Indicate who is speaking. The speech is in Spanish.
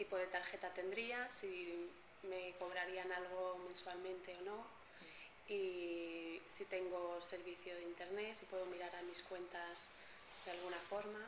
Speaker 1: tipo de tarjeta tendría, si me cobrarían algo mensualmente o no, y si tengo servicio de internet, si puedo mirar a mis cuentas de alguna forma.